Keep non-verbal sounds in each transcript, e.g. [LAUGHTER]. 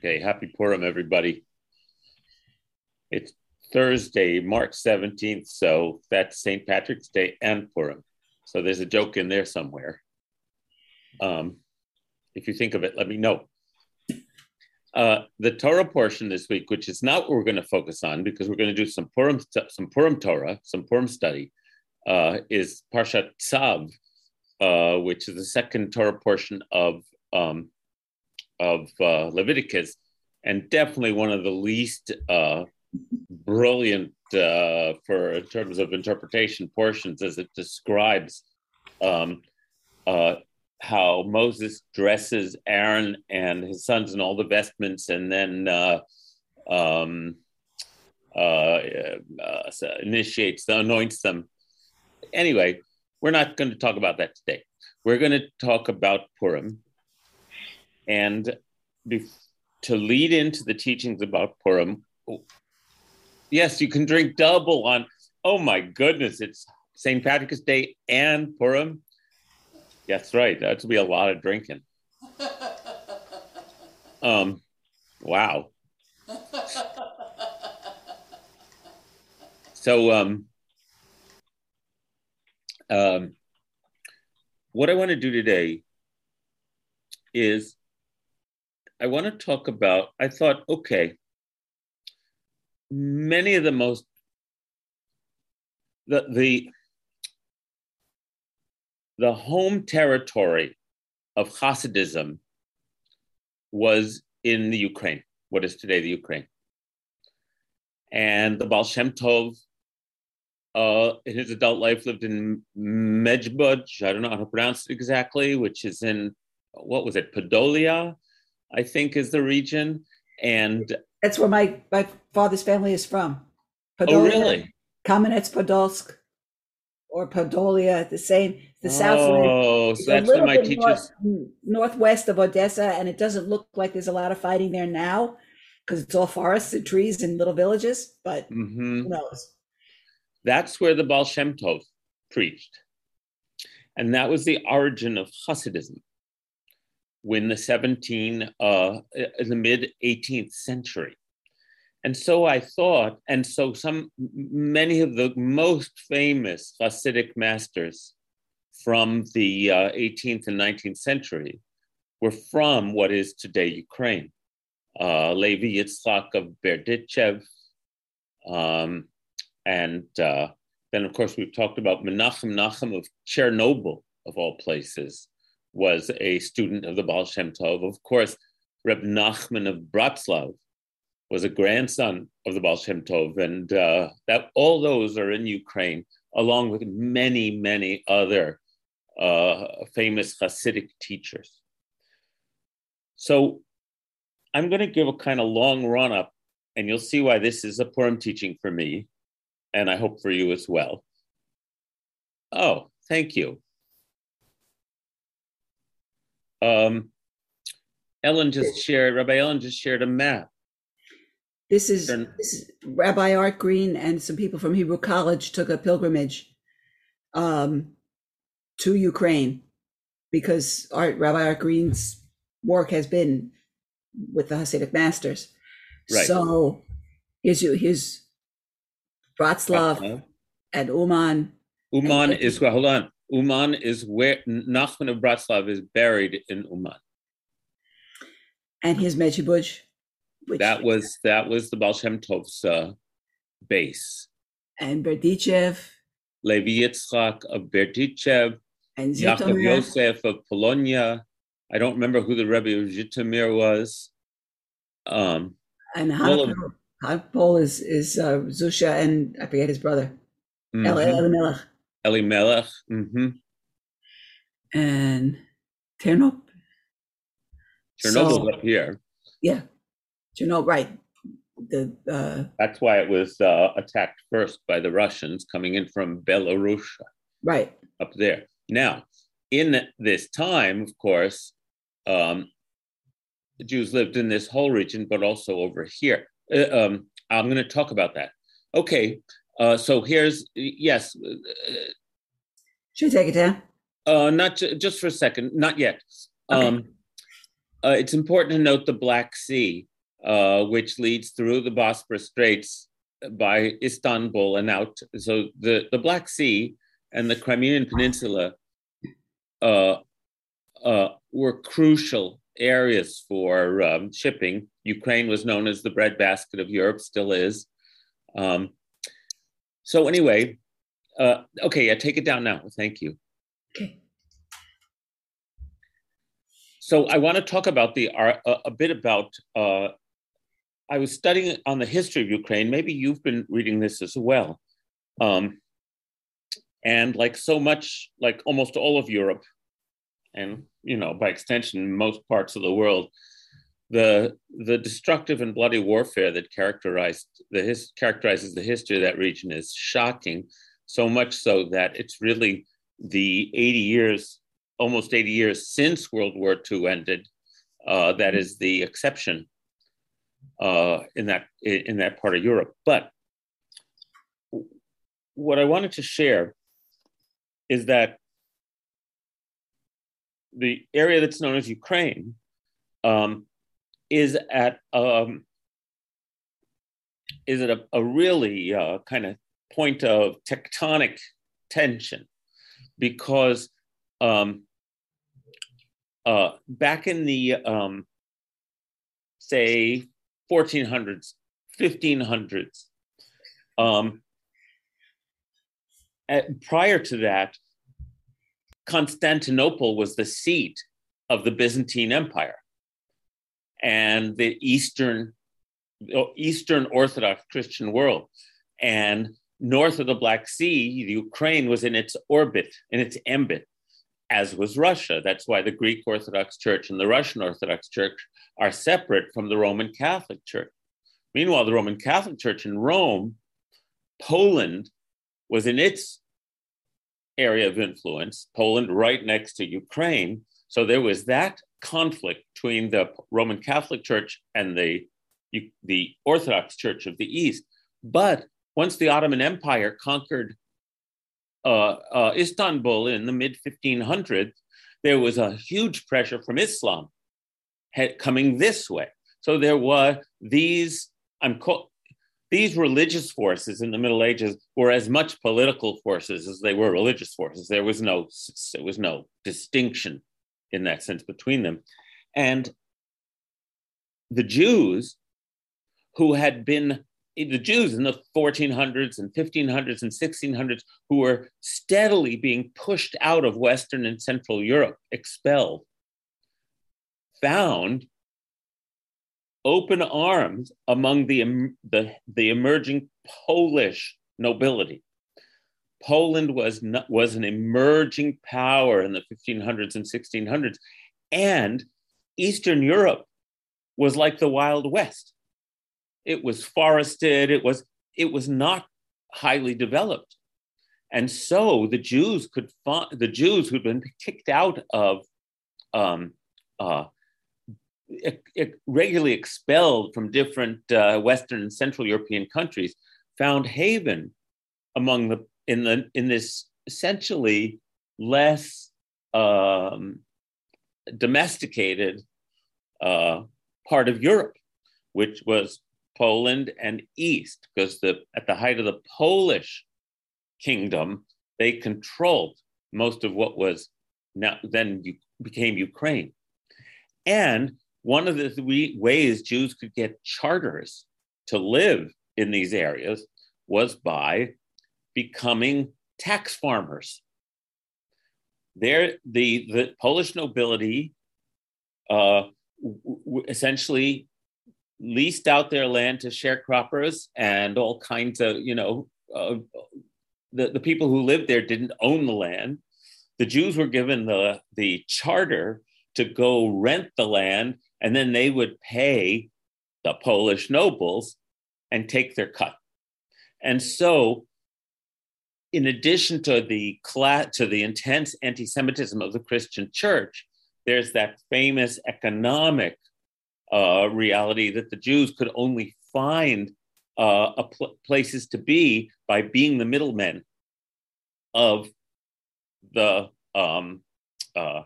Okay, happy Purim, everybody. It's Thursday, March 17th, so that's St. Patrick's Day and Purim. So there's a joke in there somewhere. Um, if you think of it, let me know. Uh, the Torah portion this week, which is not what we're going to focus on because we're going to do some Purim, some Purim Torah, some Purim study, uh, is Parshat Tzav, uh, which is the second Torah portion of um, of uh, Leviticus, and definitely one of the least uh, brilliant uh, for in terms of interpretation portions, as it describes um, uh, how Moses dresses Aaron and his sons in all the vestments, and then uh, um, uh, initiates, anoints them. Anyway, we're not going to talk about that today. We're going to talk about Purim and be- to lead into the teachings about Purim, yes, you can drink double on, oh my goodness, it's St. Patrick's Day and Purim. That's right. That's be a lot of drinking. [LAUGHS] Um, wow. So, um, um, what I want to do today is I want to talk about, I thought, okay, many of the most, the, the, the home territory of Hasidism was in the Ukraine, what is today the Ukraine. And the Baal Shem Tov, uh, in his adult life, lived in Mejbudge, I don't know how to pronounce it exactly, which is in, what was it, Podolia? I think is the region. And that's where my, my father's family is from. Podolia, oh, really? Kamenets Podolsk or Podolia, the same, the oh, so that's where my teachers. North, northwest of Odessa, and it doesn't look like there's a lot of fighting there now because it's all forests and trees and little villages, but mm-hmm. who knows? That's where the Baal Shem Tov preached. And that was the origin of Hasidism when the 17 uh, in the mid 18th century. And so i thought and so some many of the most famous hasidic masters from the uh, 18th and 19th century were from what is today ukraine. Uh, levi yitzchak of berdichev um, and uh, then of course we've talked about menachem nachum of chernobyl of all places was a student of the Baal Shem Tov. Of course, Reb Nachman of Bratslav was a grandson of the Baal Shem Tov, and uh, that all those are in Ukraine, along with many, many other uh, famous Hasidic teachers. So I'm going to give a kind of long run up, and you'll see why this is a Purim teaching for me, and I hope for you as well. Oh, thank you. Um, Ellen just shared, Rabbi Ellen just shared a map. This is, this is, Rabbi Art Green and some people from Hebrew College took a pilgrimage um, to Ukraine because Art, Rabbi Art Green's work has been with the Hasidic masters. Right. So his his Bratslav uh-huh. and Uman. Uman and, is well, hold on. Uman is where Nachman of Bratslav is buried in Uman. And his. Which, that was that was the Baal Tovsa uh, base. And Berdichev. Levi Yitzchak of Berdichev. And Yaakov Yosef of Polonia. I don't remember who the Rebbe of Zhitomir was. Um, and Paul is is uh, Zusha and I forget his brother. Mm-hmm. Elimelech. Elimelech. Mm-hmm. And Chernobyl. Chernobyl's so, up here. Yeah. Chernobyl, right. The uh, That's why it was uh, attacked first by the Russians coming in from Belarus. Right. Up there. Now, in this time, of course, um, the Jews lived in this whole region, but also over here. Uh, um, I'm going to talk about that. Okay, uh, so here's yes. Should we take it down? Uh, not ju- just for a second, not yet. Okay. Um, uh, it's important to note the Black Sea, uh, which leads through the Bosporus Straits by Istanbul and out. So the, the Black Sea and the Crimean Peninsula uh, uh, were crucial areas for um, shipping. Ukraine was known as the breadbasket of Europe, still is. Um, so anyway, uh, okay, yeah, take it down now. Thank you. Okay. So I want to talk about the uh, a bit about. Uh, I was studying on the history of Ukraine. Maybe you've been reading this as well. Um, and like so much, like almost all of Europe, and you know by extension most parts of the world, the the destructive and bloody warfare that characterized the his, characterizes the history of that region is shocking. So much so that it's really the 80 years, almost 80 years since World War II ended, uh, that is the exception uh, in that in that part of Europe. But what I wanted to share is that the area that's known as Ukraine um, is at um, is at a, a really uh, kind of point of tectonic tension because um, uh, back in the um, say 1400s 1500s um, at, prior to that Constantinople was the seat of the Byzantine Empire. And the Eastern, uh, Eastern Orthodox Christian world. And north of the Black Sea, the Ukraine was in its orbit, in its ambit, as was Russia. That's why the Greek Orthodox Church and the Russian Orthodox Church are separate from the Roman Catholic Church. Meanwhile, the Roman Catholic Church in Rome, Poland was in its area of influence, Poland right next to Ukraine. So there was that conflict between the Roman Catholic Church and the, the Orthodox Church of the East. But once the Ottoman Empire conquered uh, uh, Istanbul in the mid 1500s, there was a huge pressure from Islam coming this way. So there were these, I'm these religious forces in the Middle Ages were as much political forces as they were religious forces. There was no there was no distinction in that sense between them, and the Jews who had been the Jews in the 1400s and 1500s and 1600s who were steadily being pushed out of Western and Central Europe, expelled, found open arms among the, the, the emerging Polish nobility. Poland was, not, was an emerging power in the 1500s and 1600s, and Eastern Europe was like the Wild West. It was forested. It was it was not highly developed, and so the Jews could find the Jews who'd been kicked out of um, uh, regularly expelled from different uh, Western and Central European countries, found haven among the in the in this essentially less um, domesticated uh, part of Europe, which was Poland and East, because the at the height of the Polish kingdom, they controlled most of what was now then became Ukraine. And one of the three ways Jews could get charters to live in these areas was by becoming tax farmers. There, the, the Polish nobility uh, w- essentially leased out their land to sharecroppers and all kinds of, you know, uh, the, the people who lived there didn't own the land. The Jews were given the, the charter to go rent the land and then they would pay the Polish nobles and take their cut. And so, in addition to the to the intense anti-Semitism of the Christian Church, there's that famous economic uh, reality that the Jews could only find uh, pl- places to be by being the middlemen of the um, uh,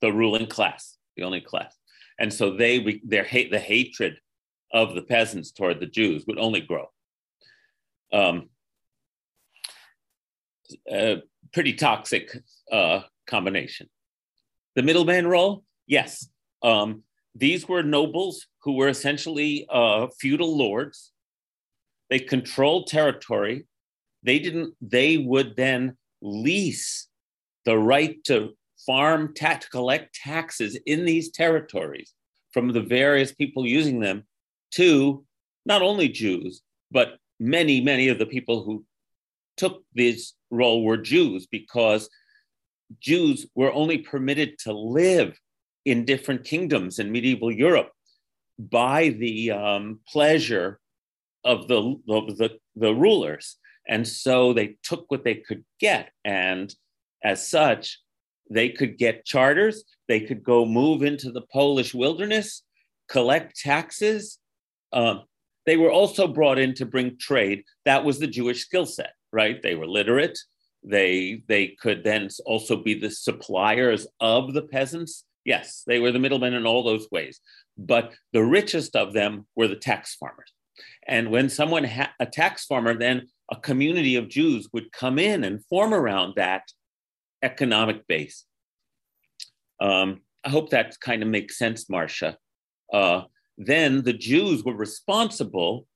the ruling class, the only class. and so they their hate the hatred of the peasants toward the Jews would only grow. Um, a pretty toxic uh, combination. The middleman role, yes. Um, these were nobles who were essentially uh, feudal lords. They controlled territory. They didn't. They would then lease the right to farm, ta- to collect taxes in these territories from the various people using them to not only Jews, but many, many of the people who took this role were Jews because Jews were only permitted to live in different kingdoms in medieval Europe by the um, pleasure of the, of the, the rulers. And so they took what they could get. And as such, they could get charters, they could go move into the Polish wilderness, collect taxes. Um, they were also brought in to bring trade. That was the Jewish skill set, right? They were literate. They, they could then also be the suppliers of the peasants. Yes, they were the middlemen in all those ways. But the richest of them were the tax farmers. And when someone, ha- a tax farmer, then a community of Jews would come in and form around that economic base. Um, I hope that kind of makes sense, Marcia. Uh, then the Jews were responsible,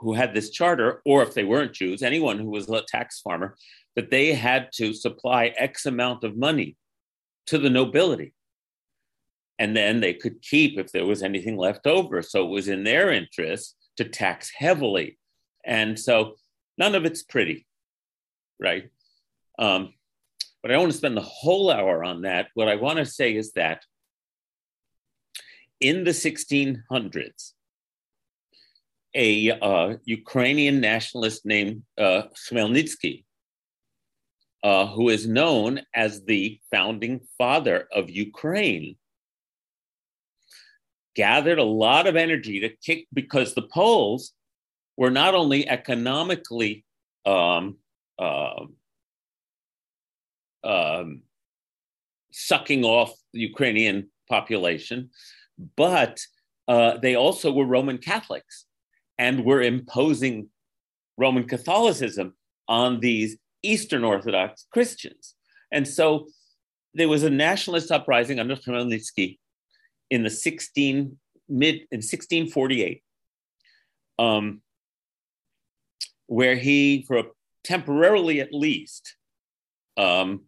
who had this charter, or if they weren't Jews, anyone who was a tax farmer, that they had to supply X amount of money to the nobility. And then they could keep if there was anything left over. So it was in their interest to tax heavily. And so none of it's pretty, right? Um, but I don't want to spend the whole hour on that. What I want to say is that in the 1600s, a uh, Ukrainian nationalist named uh, uh, who is known as the founding father of Ukraine, gathered a lot of energy to kick because the Poles were not only economically um, uh, um, sucking off the Ukrainian population, but uh, they also were Roman Catholics and were imposing Roman Catholicism on these Eastern Orthodox Christians. And so there was a nationalist uprising under Khmelnytsky in the 16 mid in 1648, um, where he, for a, temporarily at least, um,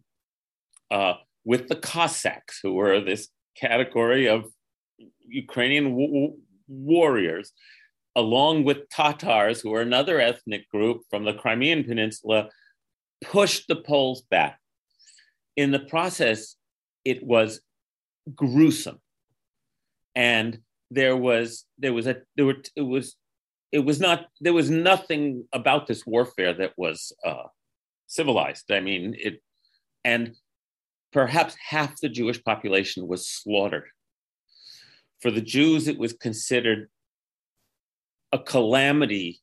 uh, with the Cossacks, who were this category of Ukrainian w- warriors, along with Tatars, who were another ethnic group from the Crimean Peninsula, pushed the Poles back. In the process, it was gruesome, and there was there was a there were it was it was not there was nothing about this warfare that was uh, civilized. I mean it, and perhaps half the Jewish population was slaughtered. For the Jews, it was considered a calamity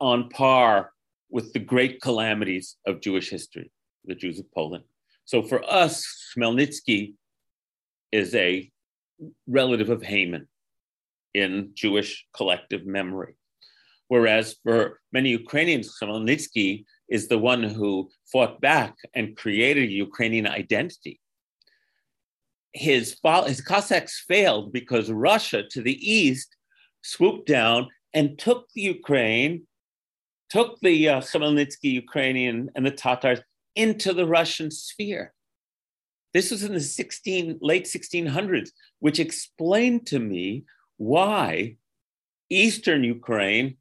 on par with the great calamities of Jewish history, the Jews of Poland. So for us, Khmelnytsky is a relative of Haman in Jewish collective memory. Whereas for many Ukrainians, Khmelnytsky is the one who fought back and created a Ukrainian identity. His, his Cossacks failed because Russia to the east swooped down and took the Ukraine, took the uh, Khmelnytsky Ukrainian and the Tatars into the Russian sphere. This was in the 16, late 1600s, which explained to me why Eastern Ukraine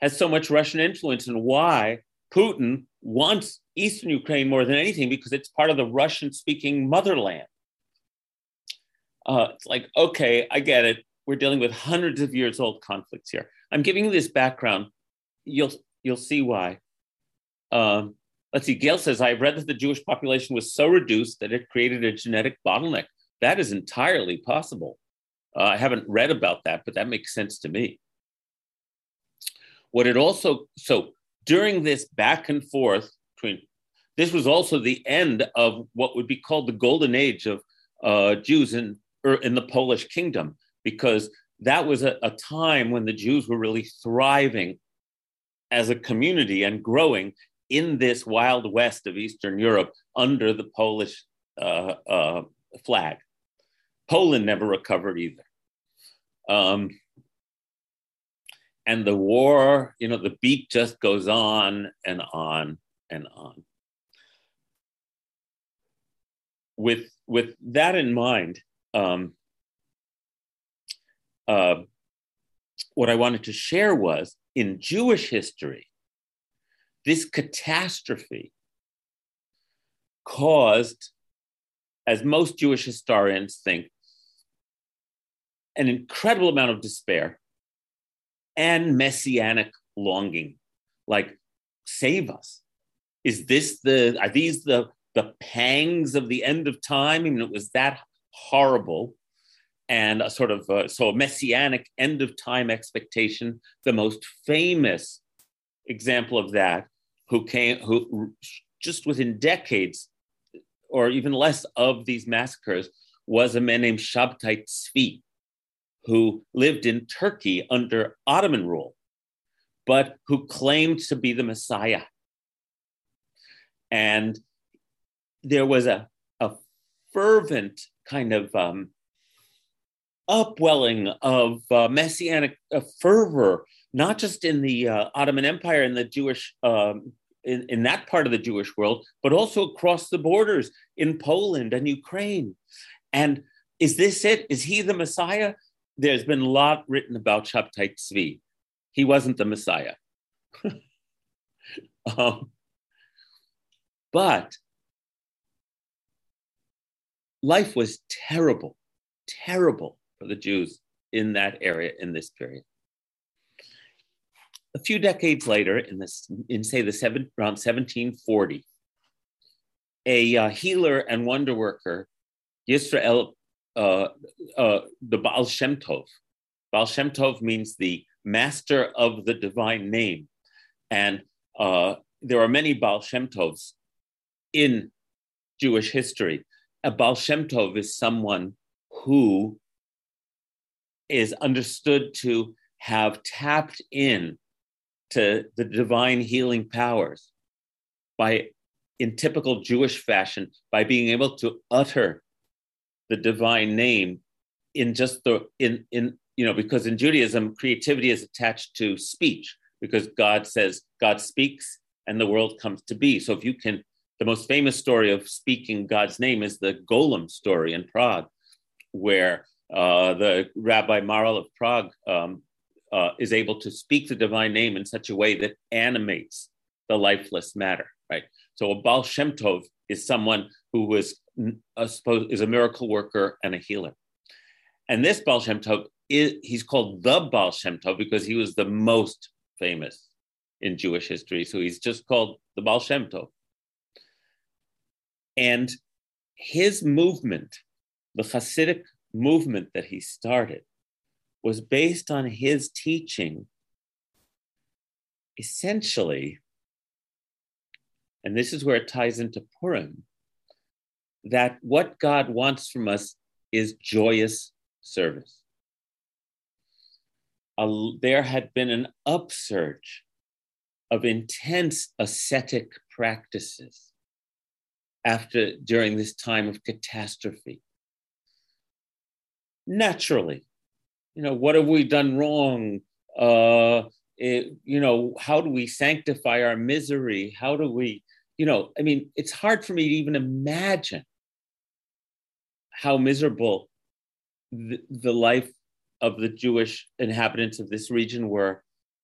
has so much Russian influence and why Putin wants Eastern Ukraine more than anything because it's part of the Russian speaking motherland. Uh, it's like, okay, I get it. We're dealing with hundreds of years old conflicts here. I'm giving you this background. You'll, you'll see why. Um, let's see, Gail says, I've read that the Jewish population was so reduced that it created a genetic bottleneck. That is entirely possible. Uh, I haven't read about that, but that makes sense to me. What it also, so during this back and forth between, this was also the end of what would be called the golden age of uh, Jews in er, in the Polish kingdom because that was a, a time when the Jews were really thriving as a community and growing in this wild west of Eastern Europe under the Polish uh, uh, flag. Poland never recovered either. Um, and the war, you know, the beat just goes on and on and on. With, with that in mind, um, uh, what I wanted to share was in Jewish history, this catastrophe caused, as most Jewish historians think, an incredible amount of despair and messianic longing. Like save us. Is this the are these the the pangs of the end of time? I mean it was that horrible and a sort of uh, so a messianic end of time expectation the most famous example of that who came who just within decades or even less of these massacres was a man named Shabtai Tzvi, who lived in Turkey under Ottoman rule, but who claimed to be the Messiah. And there was a, a fervent kind of um, upwelling of uh, messianic uh, fervor, not just in the uh, Ottoman Empire and the Jewish, um, in, in that part of the Jewish world, but also across the borders in Poland and Ukraine. And is this it? Is he the Messiah? There's been a lot written about Shabtai Tzvi. He wasn't the Messiah. [LAUGHS] um, but life was terrible, terrible for the Jews in that area in this period. A few decades later, in this, in say the seven, around 1740, a uh, healer and wonder worker, Yisrael, uh, uh, the Baal Shem Tov. Baal Shem Tov means the master of the divine name, and uh, there are many Baal Shem Tovs in Jewish history. A Baal Shem Tov is someone who is understood to have tapped in to the divine healing powers by in typical jewish fashion by being able to utter the divine name in just the in in you know because in judaism creativity is attached to speech because god says god speaks and the world comes to be. So if you can the most famous story of speaking god's name is the golem story in prague where uh, the Rabbi Maharal of Prague um, uh, is able to speak the divine name in such a way that animates the lifeless matter, right? So a Baal Shem Tov is someone who was a, is a miracle worker and a healer. And this Baal Shem Tov, is, he's called the Baal Shem Tov because he was the most famous in Jewish history. So he's just called the Baal Shem Tov. And his movement, the Hasidic movement that he started was based on his teaching essentially, and this is where it ties into Purim, that what God wants from us is joyous service. there had been an upsurge of intense ascetic practices after during this time of catastrophe naturally. You know, what have we done wrong? Uh, it, you know, how do we sanctify our misery? How do we, you know, I mean, it's hard for me to even imagine how miserable the, the life of the Jewish inhabitants of this region were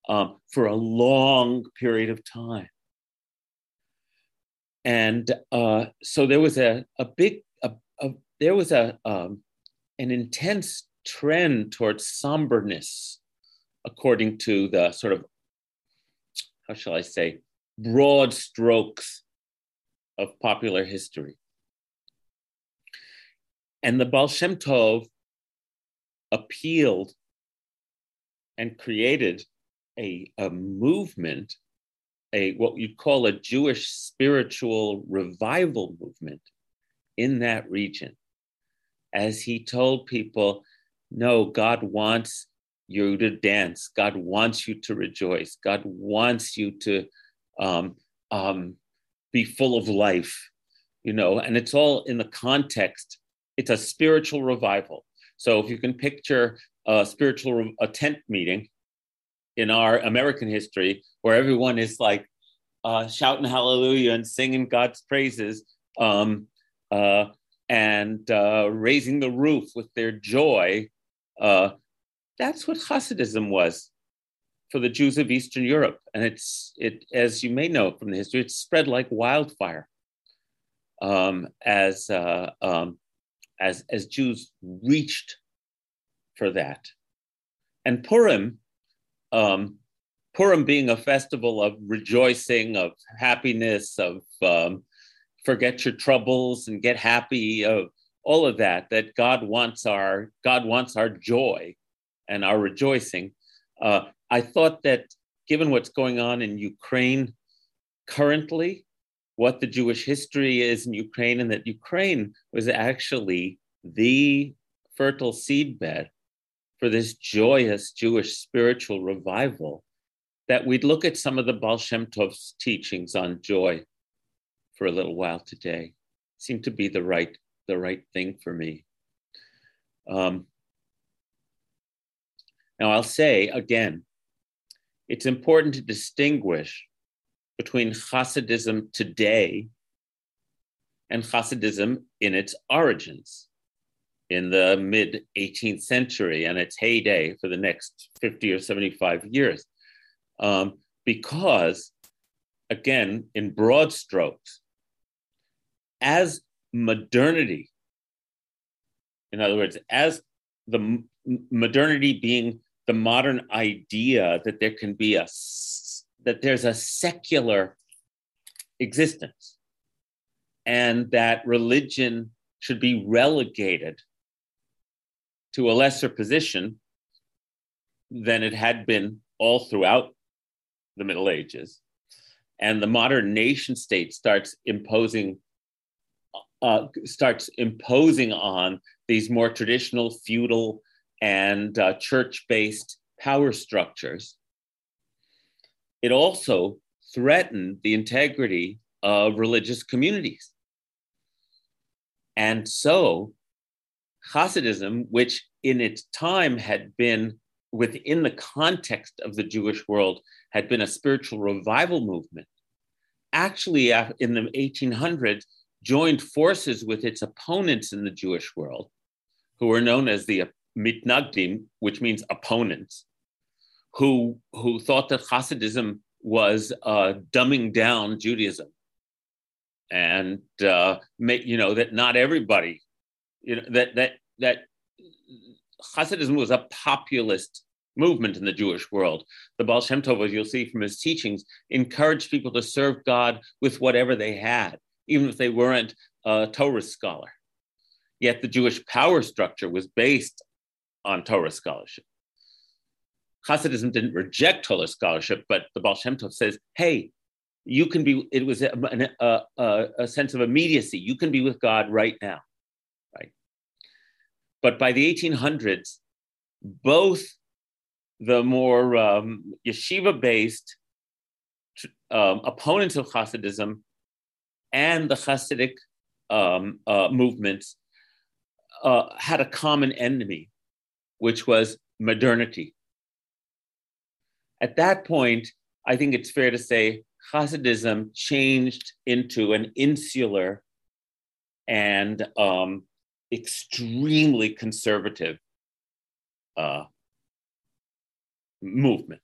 um, for a long period of time. And uh, so there was a, a big, a, a, there was a, um, an intense trend towards somberness, according to the sort of, how shall I say, broad strokes of popular history. And the Baal Shem Tov appealed and created a, a movement, a what you'd call a Jewish spiritual revival movement in that region as he told people, no, God wants you to dance. God wants you to rejoice. God wants you to um, um, be full of life, you know, and it's all in the context. It's a spiritual revival. So if you can picture a spiritual a tent meeting in our American history, where everyone is like uh, shouting hallelujah and singing God's praises, um, uh, and uh, raising the roof with their joy. Uh, that's what Hasidism was for the Jews of Eastern Europe, and it's it as you may know from the history, it spread like wildfire um, as uh, um, as as Jews reached for that. And Purim, um, Purim being a festival of rejoicing, of happiness, of um, forget your troubles and get happy, of all of that. That God wants our God wants our joy and our rejoicing. Uh, I thought that given what's going on in Ukraine currently, what the Jewish history is in Ukraine, and that Ukraine was actually the fertile seedbed for this joyous Jewish spiritual revival, that we'd look at some of the Baal Shem Tov's teachings on joy for a little while today. Seemed to be the right, the right thing for me. Um, now, I'll say again, it's important to distinguish between Hasidism today and Hasidism in its origins in the mid 18th century and its heyday for the next 50 or 75 years. Um, because, again, in broad strokes, as modernity, in other words, as the m- modernity being the modern idea that there can be a that there's a secular existence and that religion should be relegated to a lesser position than it had been all throughout the Middle Ages. And the modern nation state starts imposing uh, starts imposing on these more traditional feudal and uh, church-based power structures. It also threatened the integrity of religious communities. And so Hasidism, which in its time had been within the context of the Jewish world, had been a spiritual revival movement, actually in the 1800s joined forces with its opponents in the Jewish world, who were known as the mitnagdim, which means opponents, who, who thought that Hasidism was uh, dumbing down Judaism. And, uh, you know, that not everybody you know that that that Hasidism was a populist movement in the Jewish world. The Baal Shem Tov, as you'll see from his teachings, encouraged people to serve God with whatever they had, even if they weren't a Torah scholar. Yet the Jewish power structure was based on Torah scholarship. Hasidism didn't reject Torah scholarship, but the Baal Shem Tov says, hey, you can be, it was a, a, a, a sense of immediacy. You can be with God right now. Right? But by the 1800s, both the more um, yeshiva based um, opponents of Hasidism and the Hasidic um, uh, movements uh, had a common enemy, which was modernity. At that point, I think it's fair to say Hasidism changed into an insular and um, extremely conservative uh, movement.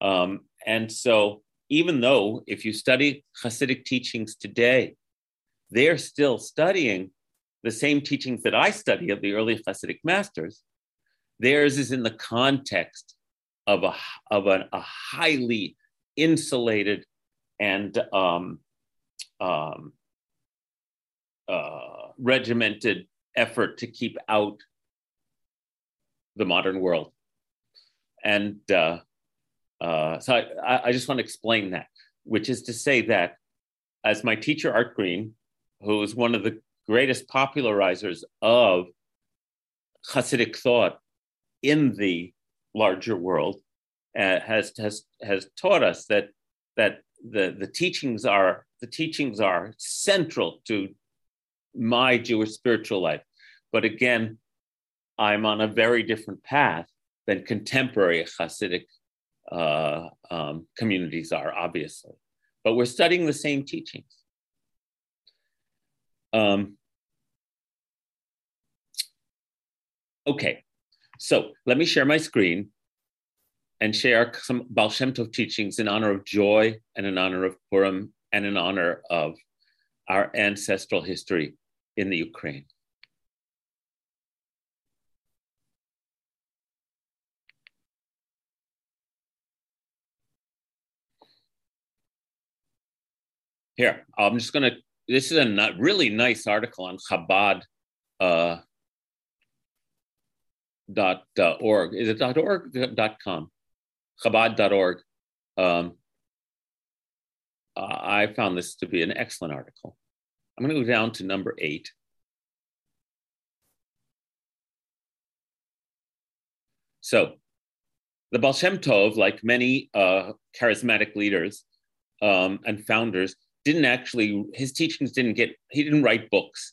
Um, and so, even though if you study Hasidic teachings today, they're still studying the same teachings that I study of the early Hasidic masters, theirs is in the context of a, of a, highly insulated and um, um, uh, regimented effort to keep out the modern world. And uh, uh, so I, I just want to explain that, which is to say that as my teacher, Art Green, who is one of the greatest popularizers of Hasidic thought in the larger world, uh, has, has, has taught us that, that the, the teachings are the teachings are central to my Jewish spiritual life. But again, I'm on a very different path than contemporary Hasidic uh, um, communities are, obviously. But we're studying the same teachings. Um, okay, so let me share my screen and share some Baal Shem Tov teachings in honor of joy and in honor of Purim and in honor of our ancestral history in the Ukraine. Here, I'm just going to, this is a really nice article on Chabad. Uh, dot uh, org. Is it dot org? Dot com. Chabad.org um, uh, i found this to be an excellent article. I'm going to go down to number eight. So the Baal Tov, like many uh, charismatic leaders um, and founders, didn't actually, his teachings didn't get, he didn't write books,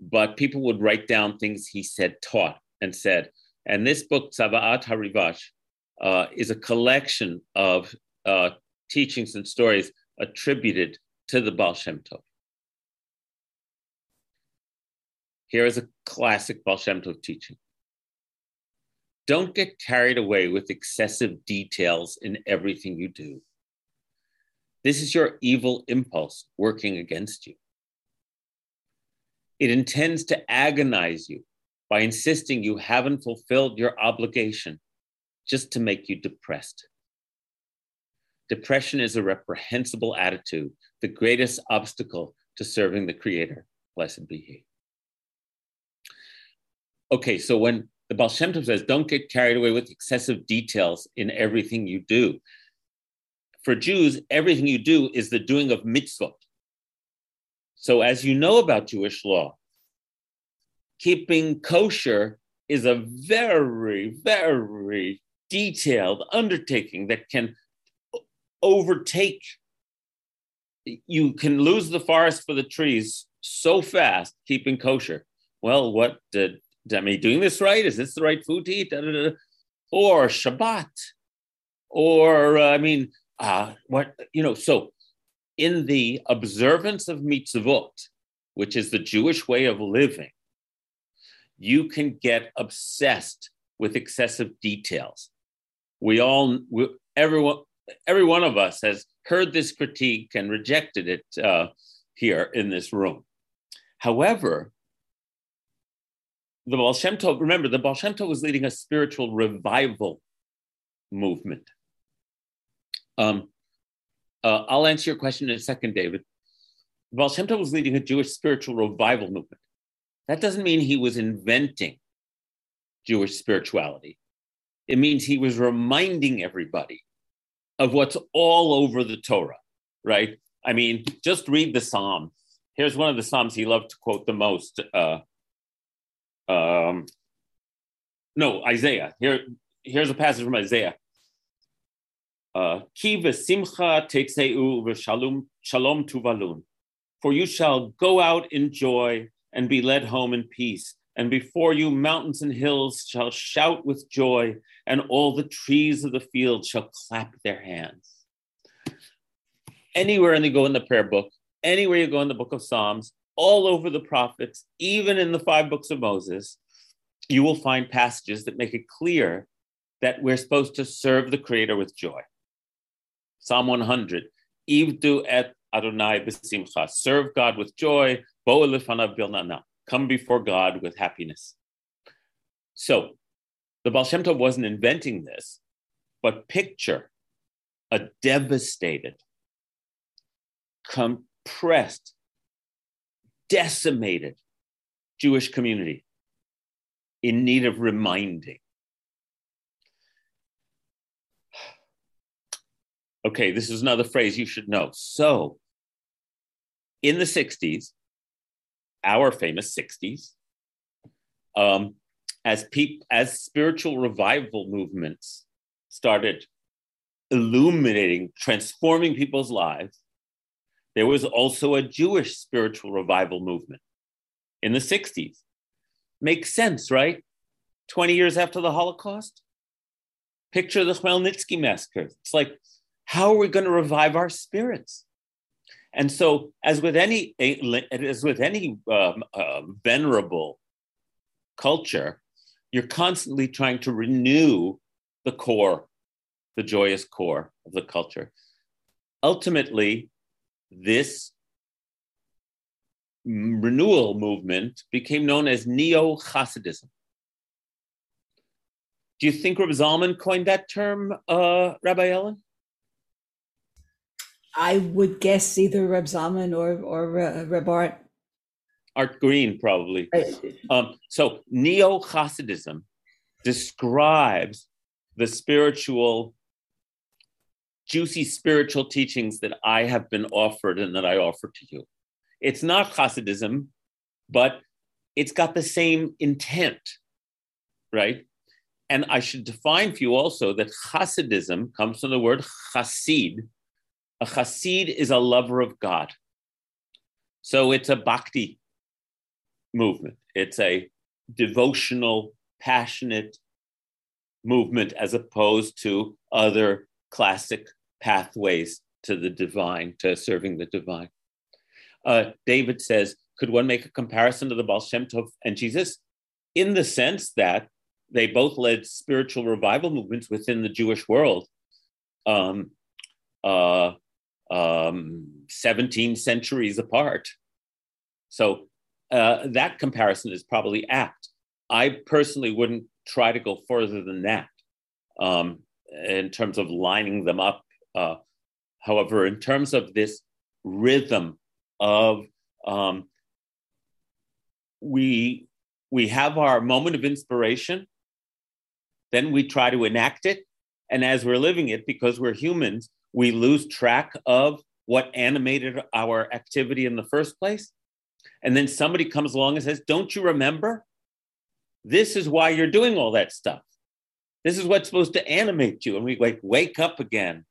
but people would write down things he said, taught, and said. And this book, Tzavaat Harivash, uh, is a collection of uh, teachings and stories attributed to the Baal Shem Tov. Here is a classic Baal Shem Tov teaching. Don't get carried away with excessive details in everything you do. This is your evil impulse working against you. It intends to agonize you by insisting you haven't fulfilled your obligation just to make you depressed. Depression is a reprehensible attitude, the greatest obstacle to serving the Creator. Blessed be He. Okay, so when the Baal Shem Tov says, don't get carried away with excessive details in everything you do, for Jews, everything you do is the doing of mitzvot. So, as you know about Jewish law, keeping kosher is a very, very detailed undertaking that can overtake. You can lose the forest for the trees so fast keeping kosher. Well, what did I doing this right? Is this the right food to eat? Da, da, da. Or Shabbat, or uh, I mean, uh, what you know. So, in the observance of mitzvot, which is the Jewish way of living, you can get obsessed with excessive details. We all, we, everyone, every one of us has heard this critique and rejected it uh, here in this room. However, the Baal Tov, remember, the Baal Tov was leading a spiritual revival movement. Um, uh, I'll answer your question in a second, David. Baal Shem Tov was leading a Jewish spiritual revival movement. That doesn't mean he was inventing Jewish spirituality. It means he was reminding everybody of what's all over the Torah, right? I mean, just read the Psalm. Here's one of the Psalms he loved to quote the most. Uh, um, no, Isaiah. Here, here's a passage from Isaiah. Ki v'simcha tekseu v'shalom shalom tuvalun. For you shall go out in joy and be led home in peace. And before you, mountains and hills shall shout with joy, and all the trees of the field shall clap their hands. Anywhere you go in the prayer book, anywhere you go in the book of Psalms, all over the prophets, even in the five books of Moses, you will find passages that make it clear that we're supposed to serve the Creator with joy. Psalm 100, Ivdu et Adonai b'simcha, serve God with joy, Bo bilnana. Come before God with happiness. So the Baal Shem Tov wasn't inventing this, but picture a devastated, compressed, decimated Jewish community in need of reminding. Okay, this is another phrase you should know. So, in the 60s, our famous 60s, um, as, peop- as spiritual revival movements started illuminating, transforming people's lives, there was also a Jewish spiritual revival movement in the 60s. Makes sense, right? 20 years after the Holocaust? Picture the Khmelnytsky massacre. It's like, how are we going to revive our spirits? And so, as with any as with any um, uh, venerable culture, you're constantly trying to renew the core, the joyous core of the culture. Ultimately, this renewal movement became known as Neo Hasidism. Do you think Reb Zalman coined that term, uh, Rabbi Ellen? I would guess either Reb Zalman or or uh, Reb Art. Art Green, probably. Um, so Neo Hasidism describes the spiritual, juicy spiritual teachings that I have been offered and that I offer to you. It's not Hasidism, but it's got the same intent, right? And I should define for you also that Hasidism comes from the word Hasid, a Hasid is a lover of God. So it's a bhakti movement. It's a devotional, passionate movement as opposed to other classic pathways to the divine, to serving the divine. Uh, David says, could one make a comparison to the Baal Shem Tov and Jesus? In the sense that they both led spiritual revival movements within the Jewish world. Um, uh, um, 17 centuries apart. So uh, that comparison is probably apt. I personally wouldn't try to go further than that um, in terms of lining them up. Uh, however, in terms of this rhythm of um, we we have our moment of inspiration, then we try to enact it, and as we're living it, because we're humans, we lose track of what animated our activity in the first place. And then somebody comes along and says, Don't you remember? This is why you're doing all that stuff. This is what's supposed to animate you. And we like wake up again.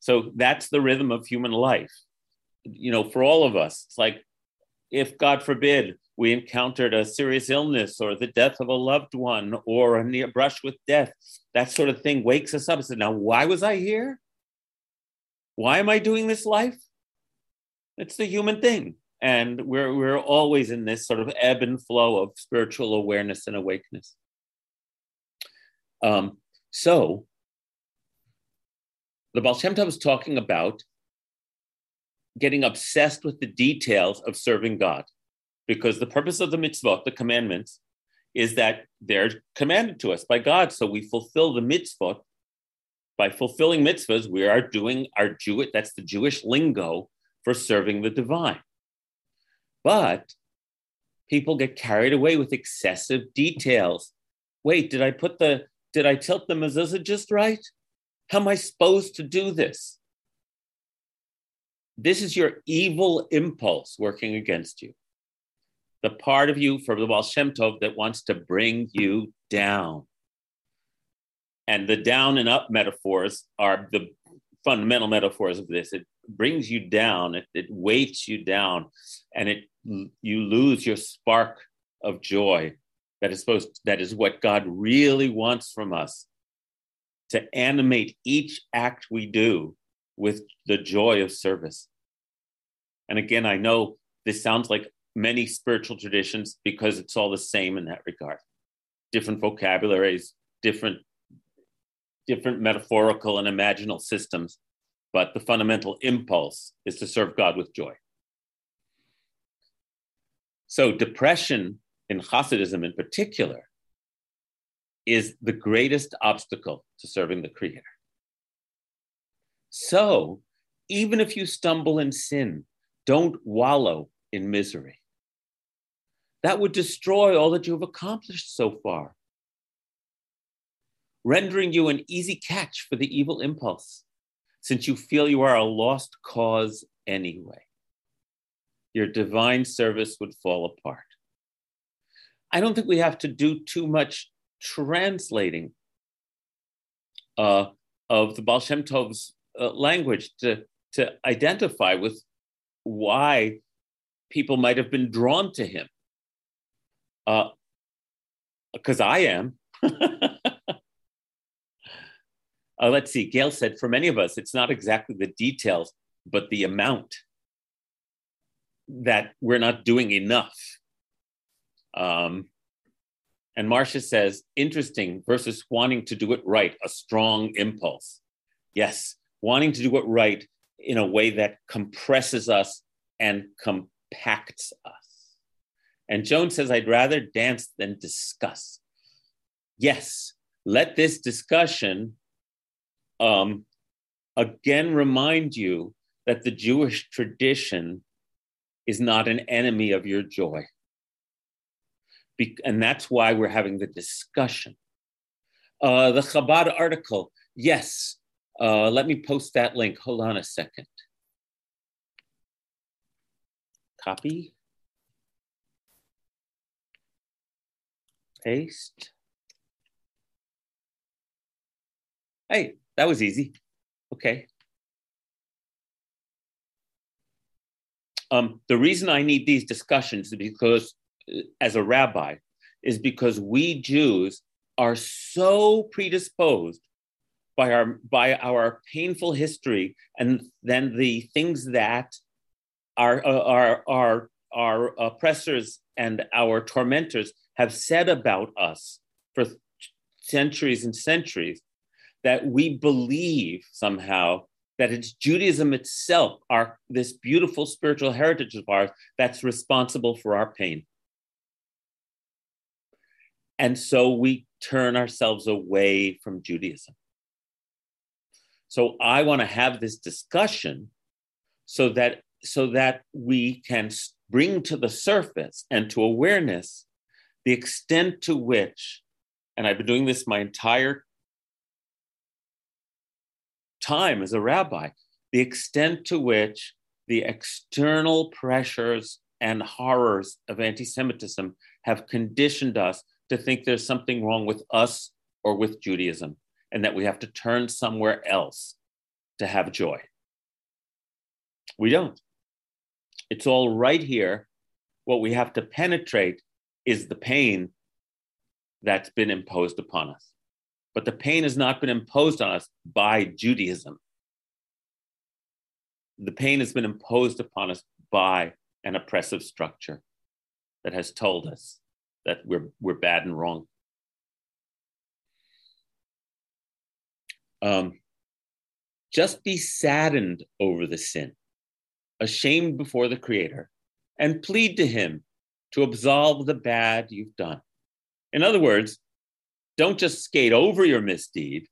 So that's the rhythm of human life. You know, for all of us, it's like if God forbid we encountered a serious illness or the death of a loved one or a near brush with death, that sort of thing wakes us up and says, Now, why was I here? Why am I doing this life? It's the human thing. And we're, we're always in this sort of ebb and flow of spiritual awareness and awakeness. Um, so, the Baal Shem Tov is talking about getting obsessed with the details of serving God, because the purpose of the mitzvot, the commandments, is that they're commanded to us by God. So we fulfill the mitzvot by fulfilling mitzvahs, we are doing our Jewish, that's the Jewish lingo for serving the divine. But people get carried away with excessive details. Wait, did I put the, did I tilt the mezuzah just right? How am I supposed to do this? This is your evil impulse working against you. The part of you from the Baal Shem Tov that wants to bring you down. And the down and up metaphors are the fundamental metaphors of this. It brings you down, it, it weights you down, and it you lose your spark of joy that is supposed that is what God really wants from us to animate each act we do with the joy of service. And again, I know this sounds like many spiritual traditions because it's all the same in that regard. Different vocabularies, different different metaphorical and imaginal systems, but the fundamental impulse is to serve God with joy. So, depression in Hasidism in particular is the greatest obstacle to serving the Creator. So, even if you stumble in sin, don't wallow in misery. That would destroy all that you have accomplished so far rendering you an easy catch for the evil impulse, since you feel you are a lost cause anyway. your divine service would fall apart. I don't think we have to do too much translating uh, of the Baal Shem Tov's uh, language to, to identify with why people might have been drawn to him. Because uh, I am. [LAUGHS] Uh, let's see, Gail said, for many of us, it's not exactly the details, but the amount that we're not doing enough. Um, and Marcia says, interesting versus wanting to do it right, a strong impulse. Yes, wanting to do it right in a way that compresses us and compacts us. And Joan says, I'd rather dance than discuss. Yes, let this discussion um, again remind you that the Jewish tradition is not an enemy of your joy. Be- and that's why we're having the discussion. Uh, the Chabad article, yes, uh, let me post that link. Hold on a second. Copy. Paste. Hey, that was easy. Okay. Um, the reason I need these discussions is because, uh, as a rabbi, is because we Jews are so predisposed by our by our painful history and then the things that our uh, our our our oppressors and our tormentors have said about us for centuries and centuries that we believe somehow that it's Judaism itself, our this beautiful spiritual heritage of ours, that's responsible for our pain. And so we turn ourselves away from Judaism. So I want to have this discussion so that so that we can bring to the surface and to awareness the extent to which, and I've been doing this my entire time as a rabbi, the extent to which the external pressures and horrors of anti Semitism have conditioned us to think there's something wrong with us or with Judaism, and that we have to turn somewhere else to have joy. We don't. It's all right here. What we have to penetrate is the pain that's been imposed upon us but the pain has not been imposed on us by Judaism. The pain has been imposed upon us by an oppressive structure that has told us that we're, we're bad and wrong. Um, just be saddened over the sin, ashamed before the Creator, and plead to Him to absolve the bad you've done. In other words, don't just skate over your misdeed.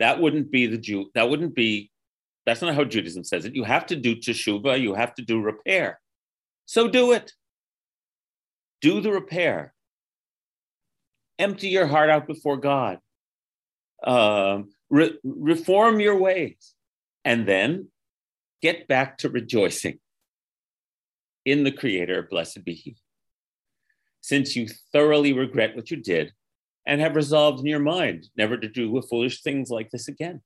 That wouldn't be the Jew. That wouldn't be. That's not how Judaism says it. You have to do teshuva. You have to do repair. So do it. Do the repair. Empty your heart out before God. Um, re- reform your ways, and then get back to rejoicing in the Creator. Blessed be He. Since you thoroughly regret what you did, and have resolved in your mind never to do foolish things like this again.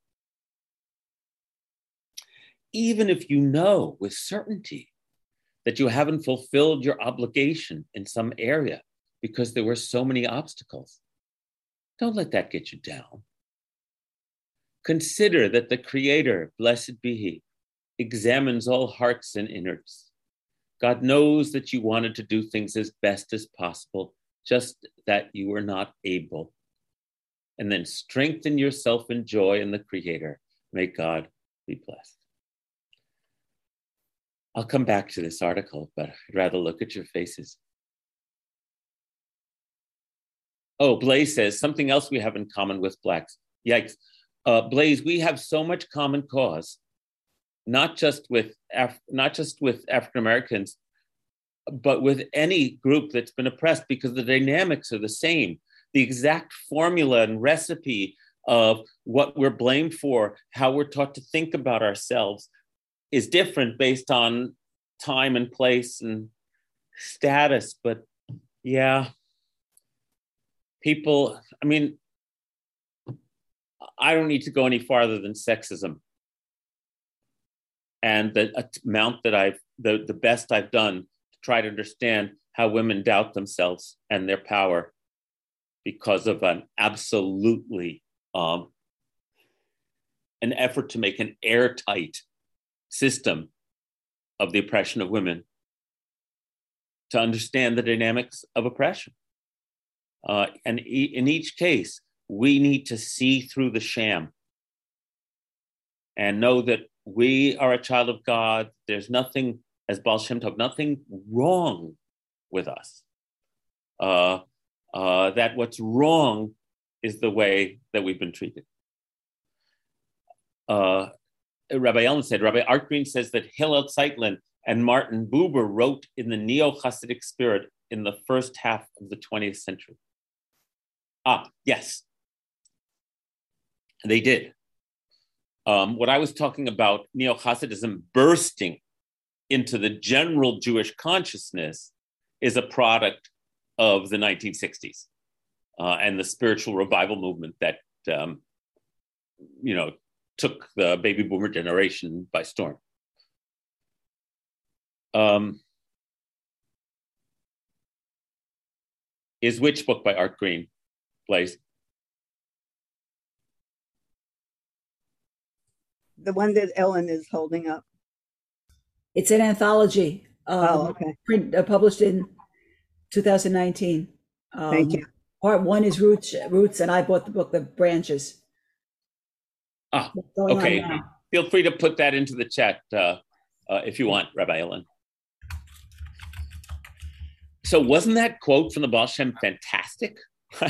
Even if you know with certainty that you haven't fulfilled your obligation in some area because there were so many obstacles, don't let that get you down. Consider that the Creator, blessed be He, examines all hearts and innards. God knows that you wanted to do things as best as possible just that you were not able. And then strengthen yourself in joy in the Creator. May God be blessed. I'll come back to this article, but I'd rather look at your faces. Oh, Blaze says something else we have in common with blacks. Yikes. Uh, Blaze, we have so much common cause, not just with Af- not just with African Americans, but with any group that's been oppressed because the dynamics are the same. The exact formula and recipe of what we're blamed for, how we're taught to think about ourselves, is different based on time and place and status, but yeah, people, I mean, I don't need to go any farther than sexism. And the uh, amount that I've, the, the best I've done try to understand how women doubt themselves and their power because of an absolutely um, an effort to make an airtight system of the oppression of women to understand the dynamics of oppression. Uh, and e- in each case, we need to see through the sham and know that we are a child of God. There's nothing, as Baal Shem Tov, nothing wrong with us. Uh, uh, that what's wrong is the way that we've been treated. Uh, Rabbi Ellen said, Rabbi Art Green says that Hillel Zeitlin and Martin Buber wrote in the neo Hasidic spirit in the first half of the 20th century. Ah, yes, they did. Um, what I was talking about, neo Hasidism bursting into the general Jewish consciousness, is a product of the 1960s uh, and the spiritual revival movement that um, you know took the baby boomer generation by storm. Um, is which book by Art Green, Blaze? The one that Ellen is holding up. It's an anthology. Um, oh, okay. Print, uh, published in 2019. Um, Thank you. Part one is roots, roots, and I bought the book, The Branches. Ah, okay. Feel free to put that into the chat uh, uh, if you want, Rabbi Ellen. So wasn't that quote from the Baal Shem fantastic? [LAUGHS]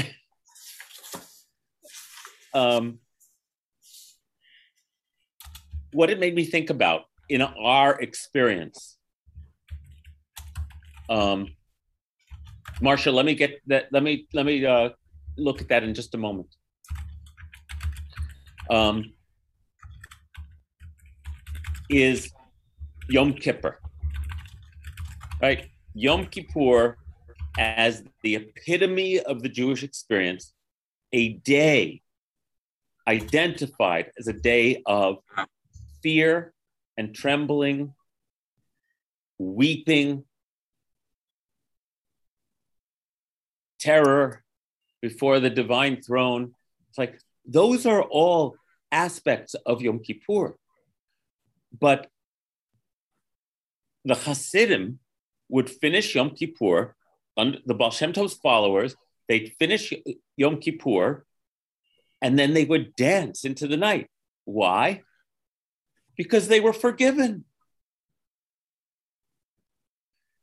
um, what it made me think about in our experience. Um, Marcia, let me get that. Let me let me uh, look at that in just a moment. Um, is Yom Kippur, right? Yom Kippur as the epitome of the Jewish experience, a day identified as a day of fear and trembling, weeping, terror before the divine throne. It's like those are all aspects of Yom Kippur. But the Hasidim would finish Yom Kippur, under the Baal Shem Tov's followers, they'd finish Yom Kippur, and then they would dance into the night. Why? Because they were forgiven.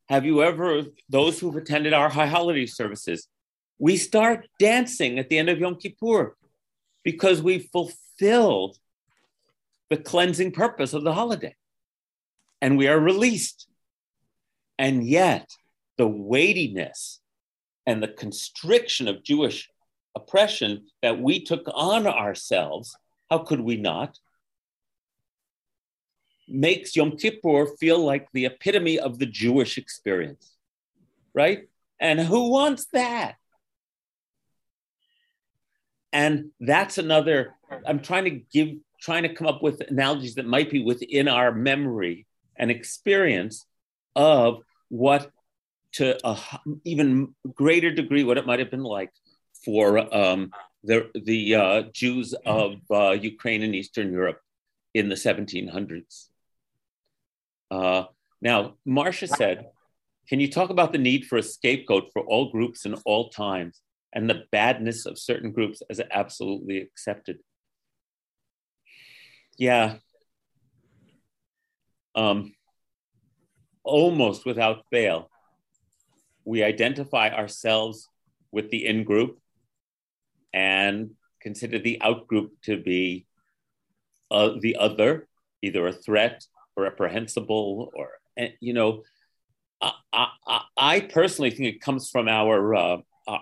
Have you ever, those who've attended our high holiday services, we start dancing at the end of Yom Kippur because we fulfilled the cleansing purpose of the holiday and we are released. And yet, the weightiness and the constriction of Jewish oppression that we took on ourselves, how could we not? Makes Yom Kippur feel like the epitome of the Jewish experience, right? And who wants that? And that's another, I'm trying to give, trying to come up with analogies that might be within our memory and experience of what to a even greater degree what it might have been like for um, the, the uh, Jews of uh, Ukraine and Eastern Europe in the 1700s. Uh, now, Marcia said, Can you talk about the need for a scapegoat for all groups in all times and the badness of certain groups as absolutely accepted? Yeah. Um, almost without fail, we identify ourselves with the in group and consider the out group to be uh, the other, either a threat reprehensible, or you know. I, I, I personally think it comes from our uh,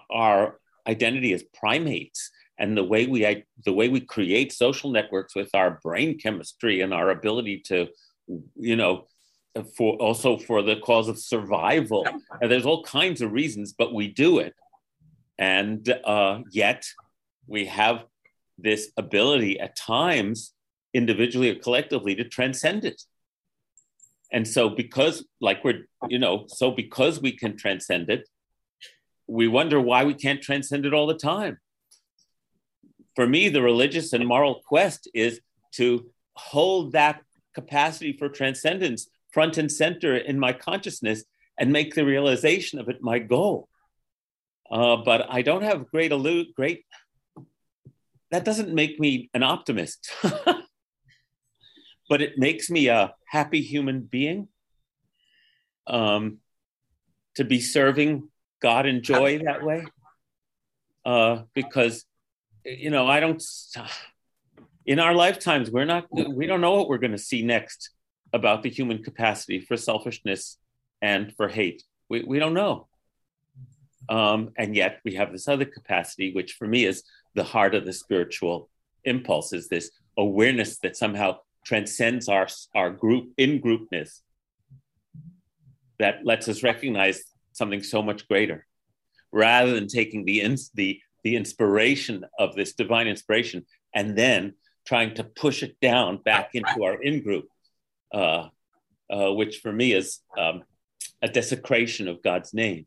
our identity as primates and the way we the way we create social networks with our brain chemistry and our ability to you know for also for the cause of survival. And there's all kinds of reasons, but we do it. And uh, yet we have this ability at times, individually or collectively, to transcend it. And so, because, like we're, you know, so because we can transcend it, we wonder why we can't transcend it all the time. For me, the religious and moral quest is to hold that capacity for transcendence front and center in my consciousness and make the realization of it my goal. Uh, but I don't have great allude, great. That doesn't make me an optimist, [LAUGHS] but it makes me a happy human being. Um, to be serving God in joy that way, uh, because you know I don't. In our lifetimes, we're not. We don't know what we're going to see next about the human capacity for selfishness and for hate. We, we don't know. Um, and yet we have this other capacity, which for me is the heart of the spiritual impulse, is this awareness that somehow transcends our, our group in groupness that lets us recognize something so much greater rather than taking the, ins- the, the inspiration of this divine inspiration and then trying to push it down back into our in group uh, uh, which for me is um, a desecration of God's name.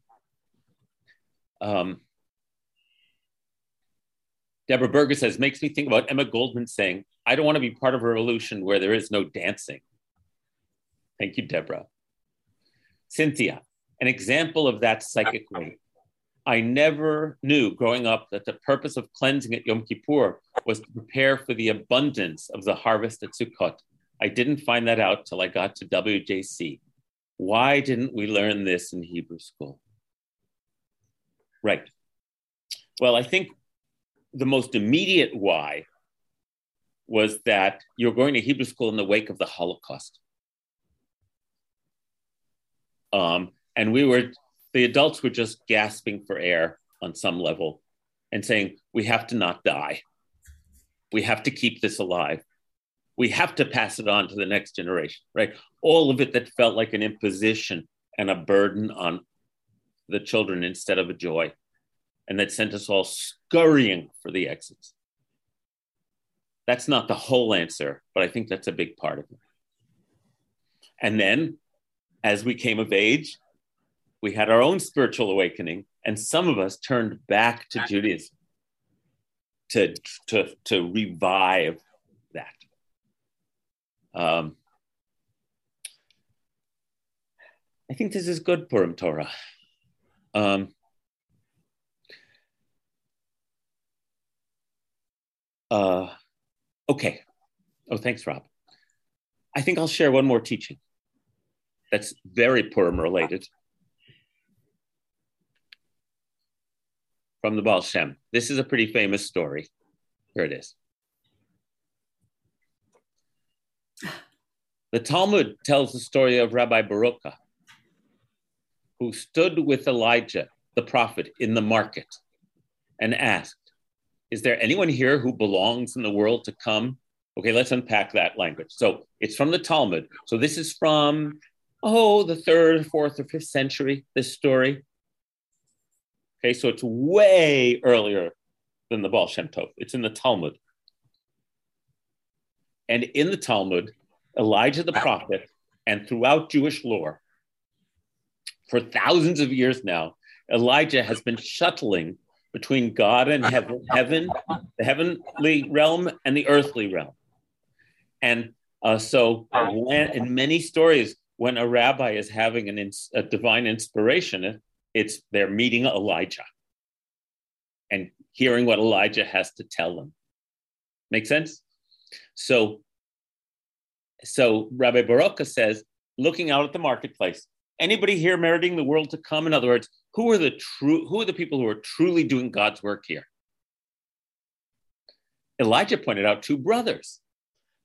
Um, Deborah Berger says, makes me think about Emma Goldman saying, I don't want to be part of a revolution where there is no dancing. Thank you, Deborah. Cynthia, an example of that psychic way. I never knew growing up that the purpose of cleansing at Yom Kippur was to prepare for the abundance of the harvest at Sukkot. I didn't find that out till I got to WJC. Why didn't we learn this in Hebrew school? Right. Well, I think the most immediate why was that you're going to Hebrew school in the wake of the Holocaust. Um, and we were, the adults were just gasping for air on some level and saying, we have to not die. We have to keep this alive we have to pass it on to the next generation, right? All of it that felt like an imposition and a burden on the children instead of a joy, and that sent us all scurrying for the exits. That's not the whole answer, but I think that's a big part of it. And then, as we came of age, we had our own spiritual awakening, and some of us turned back to Judaism to, to, to revive that. Um, I think this is good Purim Torah. Um, uh, okay. Oh, thanks, Rob. I think I'll share one more teaching that's very Purim related from the Baal Shem. This is a pretty famous story. Here it is. The Talmud tells the story of Rabbi Baruka, who stood with Elijah, the prophet, in the market and asked, Is there anyone here who belongs in the world to come? Okay, let's unpack that language. So it's from the Talmud. So this is from, oh, the third, fourth, or fifth century, this story. Okay, so it's way earlier than the Baal Shem Tov. It's in the Talmud. And in the Talmud, Elijah the prophet, and throughout Jewish lore, for thousands of years now, Elijah has been shuttling between God and heaven, [LAUGHS] heaven, the heavenly realm, and the earthly realm. And uh, so, when, in many stories, when a rabbi is having an ins- a divine inspiration, it's they're meeting Elijah and hearing what Elijah has to tell them. Make sense? So so Rabbi Baruka says, looking out at the marketplace, anybody here meriting the world to come? In other words, who are the true who are the people who are truly doing God's work here? Elijah pointed out two brothers.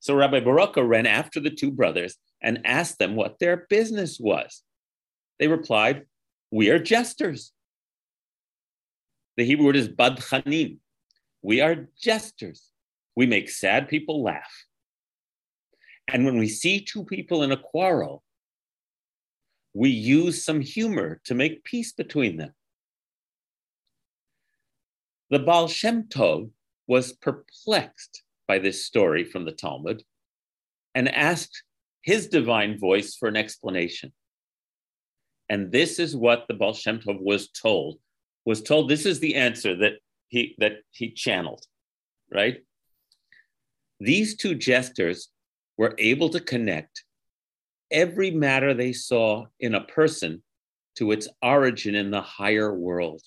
So Rabbi Baruka ran after the two brothers and asked them what their business was. They replied, We are jesters. The Hebrew word is badchanim. We are jesters. We make sad people laugh. And when we see two people in a quarrel, we use some humor to make peace between them. The Baal Shem Tov was perplexed by this story from the Talmud and asked his divine voice for an explanation. And this is what the Baal Shem Tov was told. Was told this is the answer that he that he channeled, right? These two jesters were able to connect every matter they saw in a person to its origin in the higher world.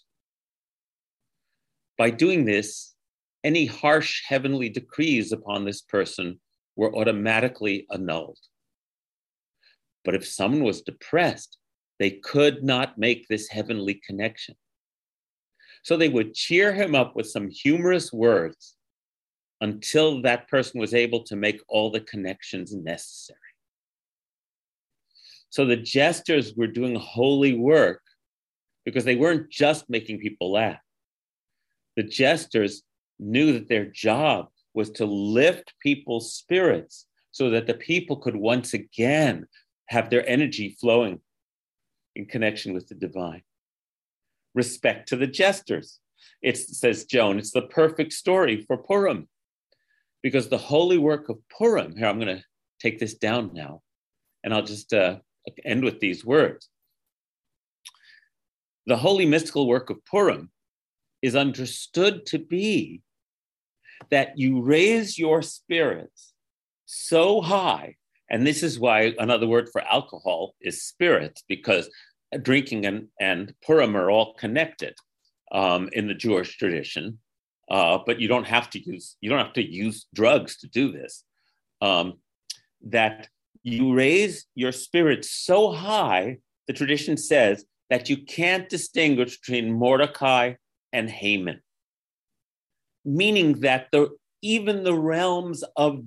By doing this, any harsh heavenly decrees upon this person were automatically annulled. But if someone was depressed, they could not make this heavenly connection. So they would cheer him up with some humorous words until that person was able to make all the connections necessary. So the jesters were doing holy work because they weren't just making people laugh. The jesters knew that their job was to lift people's spirits so that the people could once again have their energy flowing in connection with the divine. Respect to the jesters. It says Joan, it's the perfect story for Purim because the holy work of Purim, here I'm going to take this down now, and I'll just uh, end with these words. The holy mystical work of Purim is understood to be that you raise your spirits so high, and this is why another word for alcohol is spirits, because drinking and, and Purim are all connected um, in the Jewish tradition. Uh, but you don't have to use you don't have to use drugs to do this. Um, that you raise your spirit so high, the tradition says that you can't distinguish between Mordecai and Haman, meaning that the even the realms of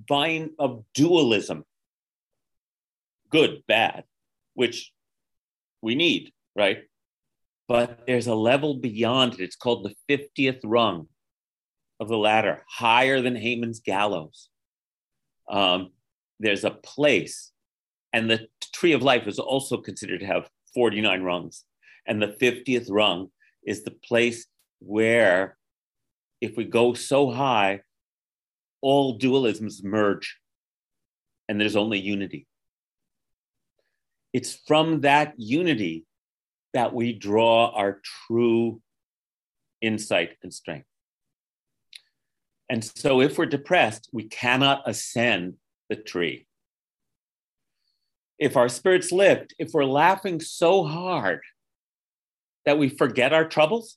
of dualism, good, bad, which we need, right? But there's a level beyond it. It's called the 50th rung of the ladder, higher than Haman's gallows. Um, there's a place, and the tree of life is also considered to have 49 rungs. And the 50th rung is the place where, if we go so high, all dualisms merge and there's only unity. It's from that unity that we draw our true insight and strength. And so, if we're depressed, we cannot ascend the tree. If our spirits lift, if we're laughing so hard that we forget our troubles,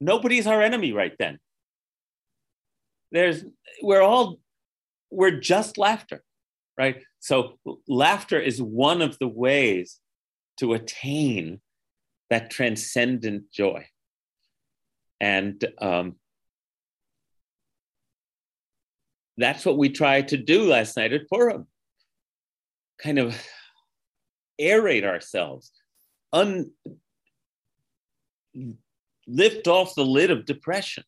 nobody's our enemy right then. There's, we're all, we're just laughter, right? So, laughter is one of the ways to attain that transcendent joy. And um, that's what we tried to do last night at Purim. Kind of aerate ourselves, un- lift off the lid of depression.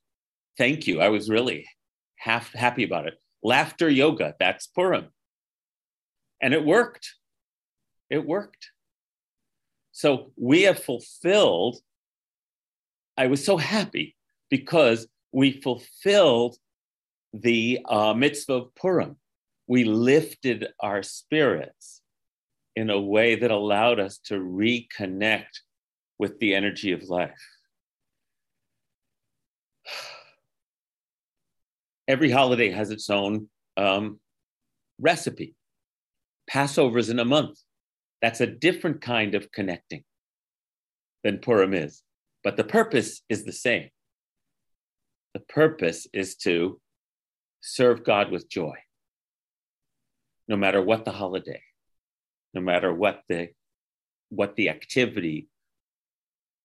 Thank you. I was really half happy about it. Laughter yoga, that's Purim. And it worked. It worked. So we have fulfilled. I was so happy because we fulfilled the uh, mitzvah of Purim. We lifted our spirits in a way that allowed us to reconnect with the energy of life. [SIGHS] Every holiday has its own um, recipe. Passover is in a month. That's a different kind of connecting than Purim is, but the purpose is the same. The purpose is to serve God with joy, no matter what the holiday, no matter what the what the activity,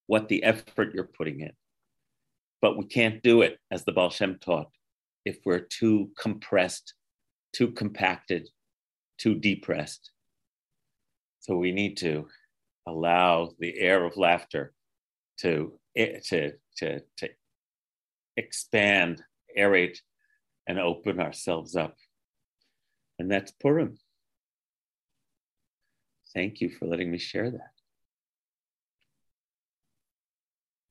what the effort you're putting in. But we can't do it, as the Baal Shem taught, if we're too compressed, too compacted, too depressed. So we need to allow the air of laughter to, eh, to, to, to expand, aerate and open ourselves up. And that's Purim. Thank you for letting me share that.